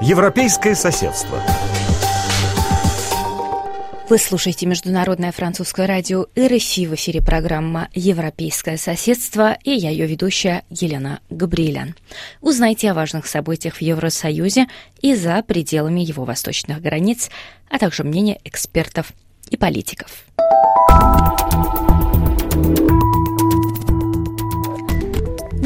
Европейское соседство. Вы слушаете Международное французское радио РФИ в эфире программа «Европейское соседство» и я ее ведущая Елена Габриэлян. Узнайте о важных событиях в Евросоюзе и за пределами его восточных границ, а также мнение экспертов и политиков.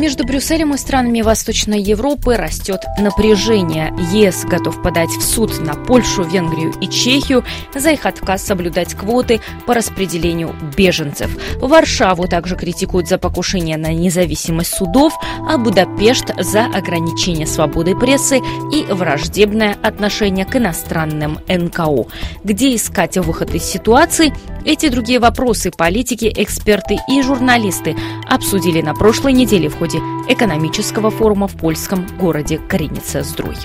Между Брюсселем и странами Восточной Европы растет напряжение. ЕС готов подать в суд на Польшу, Венгрию и Чехию за их отказ соблюдать квоты по распределению беженцев. Варшаву также критикуют за покушение на независимость судов, а Будапешт за ограничение свободы прессы и враждебное отношение к иностранным НКО. Где искать выход из ситуации? Эти другие вопросы политики, эксперты и журналисты обсудили на прошлой неделе в ходе ходе экономического форума в польском городе Кариница-Здруй.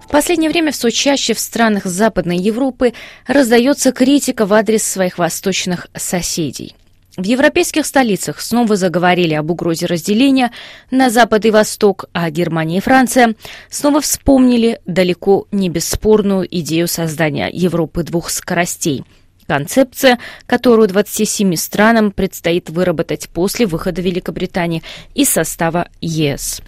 В последнее время все чаще в странах Западной Европы раздается критика в адрес своих восточных соседей. В европейских столицах снова заговорили об угрозе разделения на Запад и Восток, а Германия и Франция снова вспомнили далеко не бесспорную идею создания Европы двух скоростей – Концепция, которую 27 странам предстоит выработать после выхода Великобритании из состава ЕС.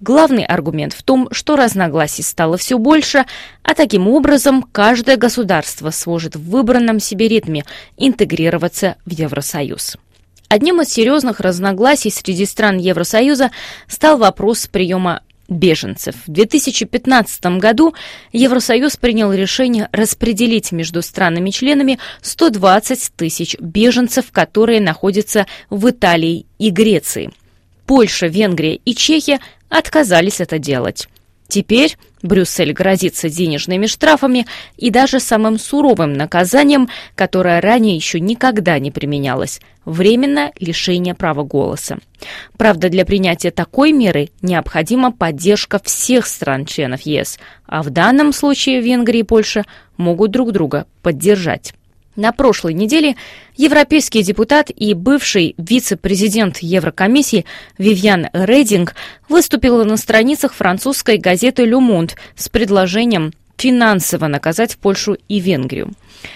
Главный аргумент в том, что разногласий стало все больше, а таким образом каждое государство сможет в выбранном себе ритме интегрироваться в Евросоюз. Одним из серьезных разногласий среди стран Евросоюза стал вопрос приема беженцев. В 2015 году Евросоюз принял решение распределить между странами-членами 120 тысяч беженцев, которые находятся в Италии и Греции. Польша, Венгрия и Чехия отказались это делать. Теперь Брюссель грозится денежными штрафами и даже самым суровым наказанием, которое ранее еще никогда не применялось – временное лишение права голоса. Правда, для принятия такой меры необходима поддержка всех стран-членов ЕС, а в данном случае Венгрия и Польша могут друг друга поддержать. На прошлой неделе европейский депутат и бывший вице-президент Еврокомиссии Вивьян Рейдинг выступила на страницах французской газеты «Ле Monde» с предложением финансово наказать Польшу и Венгрию.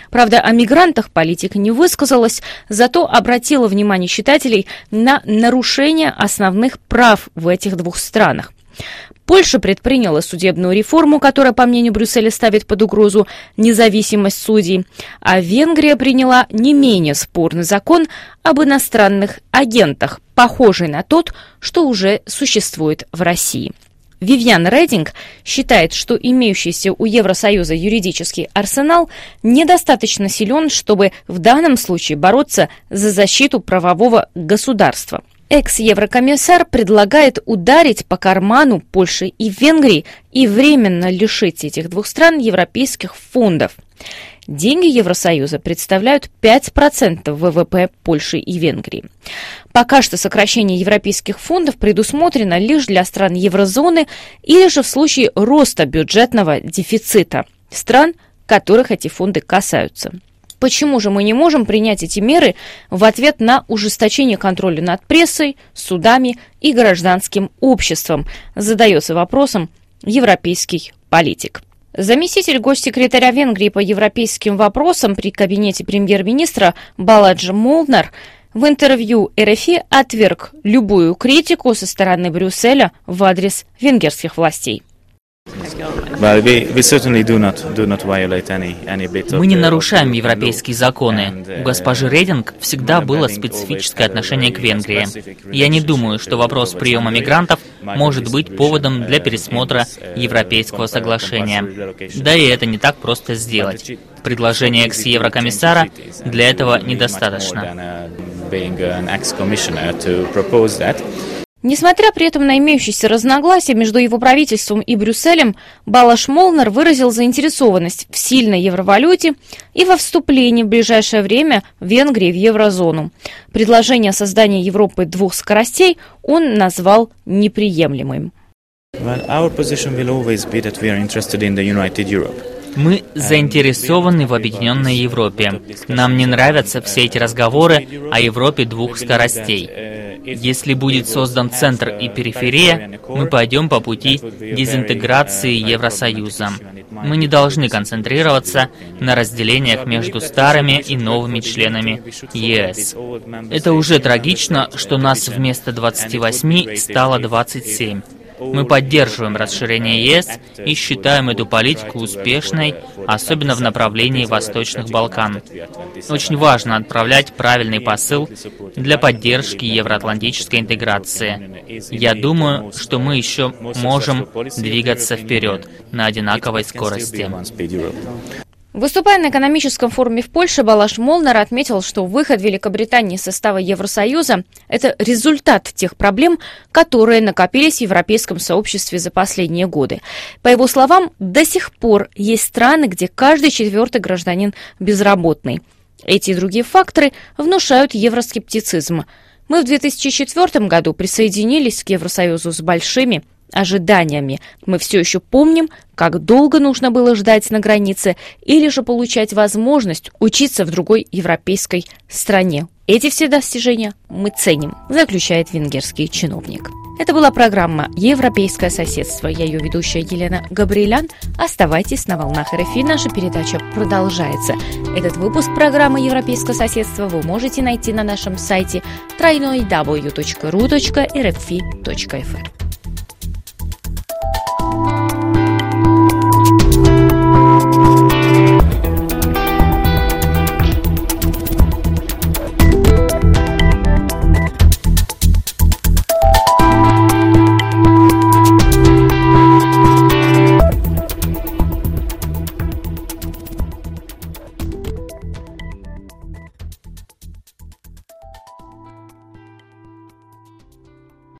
Правда, о мигрантах политика не высказалась, зато обратила внимание читателей на нарушение основных прав в этих двух странах. Польша предприняла судебную реформу, которая, по мнению Брюсселя, ставит под угрозу независимость судей, а Венгрия приняла не менее спорный закон об иностранных агентах, похожий на тот, что уже существует в России. Вивьян Рейдинг считает, что имеющийся у Евросоюза юридический арсенал недостаточно силен, чтобы в данном случае бороться за защиту правового государства – Экс-еврокомиссар предлагает ударить по карману Польши и Венгрии и временно лишить этих двух стран европейских фондов. Деньги Евросоюза представляют 5% ВВП Польши и Венгрии. Пока что сокращение европейских фондов предусмотрено лишь для стран еврозоны или же в случае роста бюджетного дефицита стран, которых эти фонды касаются. Почему же мы не можем принять эти меры в ответ на ужесточение контроля над прессой, судами и гражданским обществом? Задается вопросом европейский политик. Заместитель госсекретаря Венгрии по европейским вопросам при кабинете премьер-министра Баладжи Молнар в интервью РФИ отверг любую критику со стороны Брюсселя в адрес венгерских властей. Мы не нарушаем европейские законы. У госпожи Рейдинг всегда было специфическое отношение к Венгрии. Я не думаю, что вопрос приема мигрантов может быть поводом для пересмотра европейского соглашения. Да и это не так просто сделать. Предложение экс-еврокомиссара для этого недостаточно. Несмотря при этом на имеющиеся разногласия между его правительством и Брюсселем, Балаш Молнер выразил заинтересованность в сильной евровалюте и во вступлении в ближайшее время Венгрии в еврозону. Предложение о создании Европы двух скоростей он назвал неприемлемым. Well, our position will always be that we are interested in the united Europe. Мы заинтересованы в объединенной Европе. Нам не нравятся все эти разговоры о Европе двух скоростей. Если будет создан центр и периферия, мы пойдем по пути дезинтеграции Евросоюза. Мы не должны концентрироваться на разделениях между старыми и новыми членами ЕС. Это уже трагично, что нас вместо 28 стало 27. Мы поддерживаем расширение ЕС и считаем эту политику успешной, особенно в направлении Восточных Балкан. Очень важно отправлять правильный посыл для поддержки евроатлантической интеграции. Я думаю, что мы еще можем двигаться вперед на одинаковой скорости. Выступая на экономическом форуме в Польше, Балаш Молнер отметил, что выход Великобритании из состава Евросоюза – это результат тех проблем, которые накопились в европейском сообществе за последние годы. По его словам, до сих пор есть страны, где каждый четвертый гражданин безработный. Эти и другие факторы внушают евроскептицизм. Мы в 2004 году присоединились к Евросоюзу с большими ожиданиями. Мы все еще помним, как долго нужно было ждать на границе или же получать возможность учиться в другой европейской стране. Эти все достижения мы ценим, заключает венгерский чиновник. Это была программа «Европейское соседство». Я ее ведущая Елена Габриэлян. Оставайтесь на волнах РФИ. Наша передача продолжается. Этот выпуск программы «Европейское соседство» вы можете найти на нашем сайте www.ru.rfi.fr.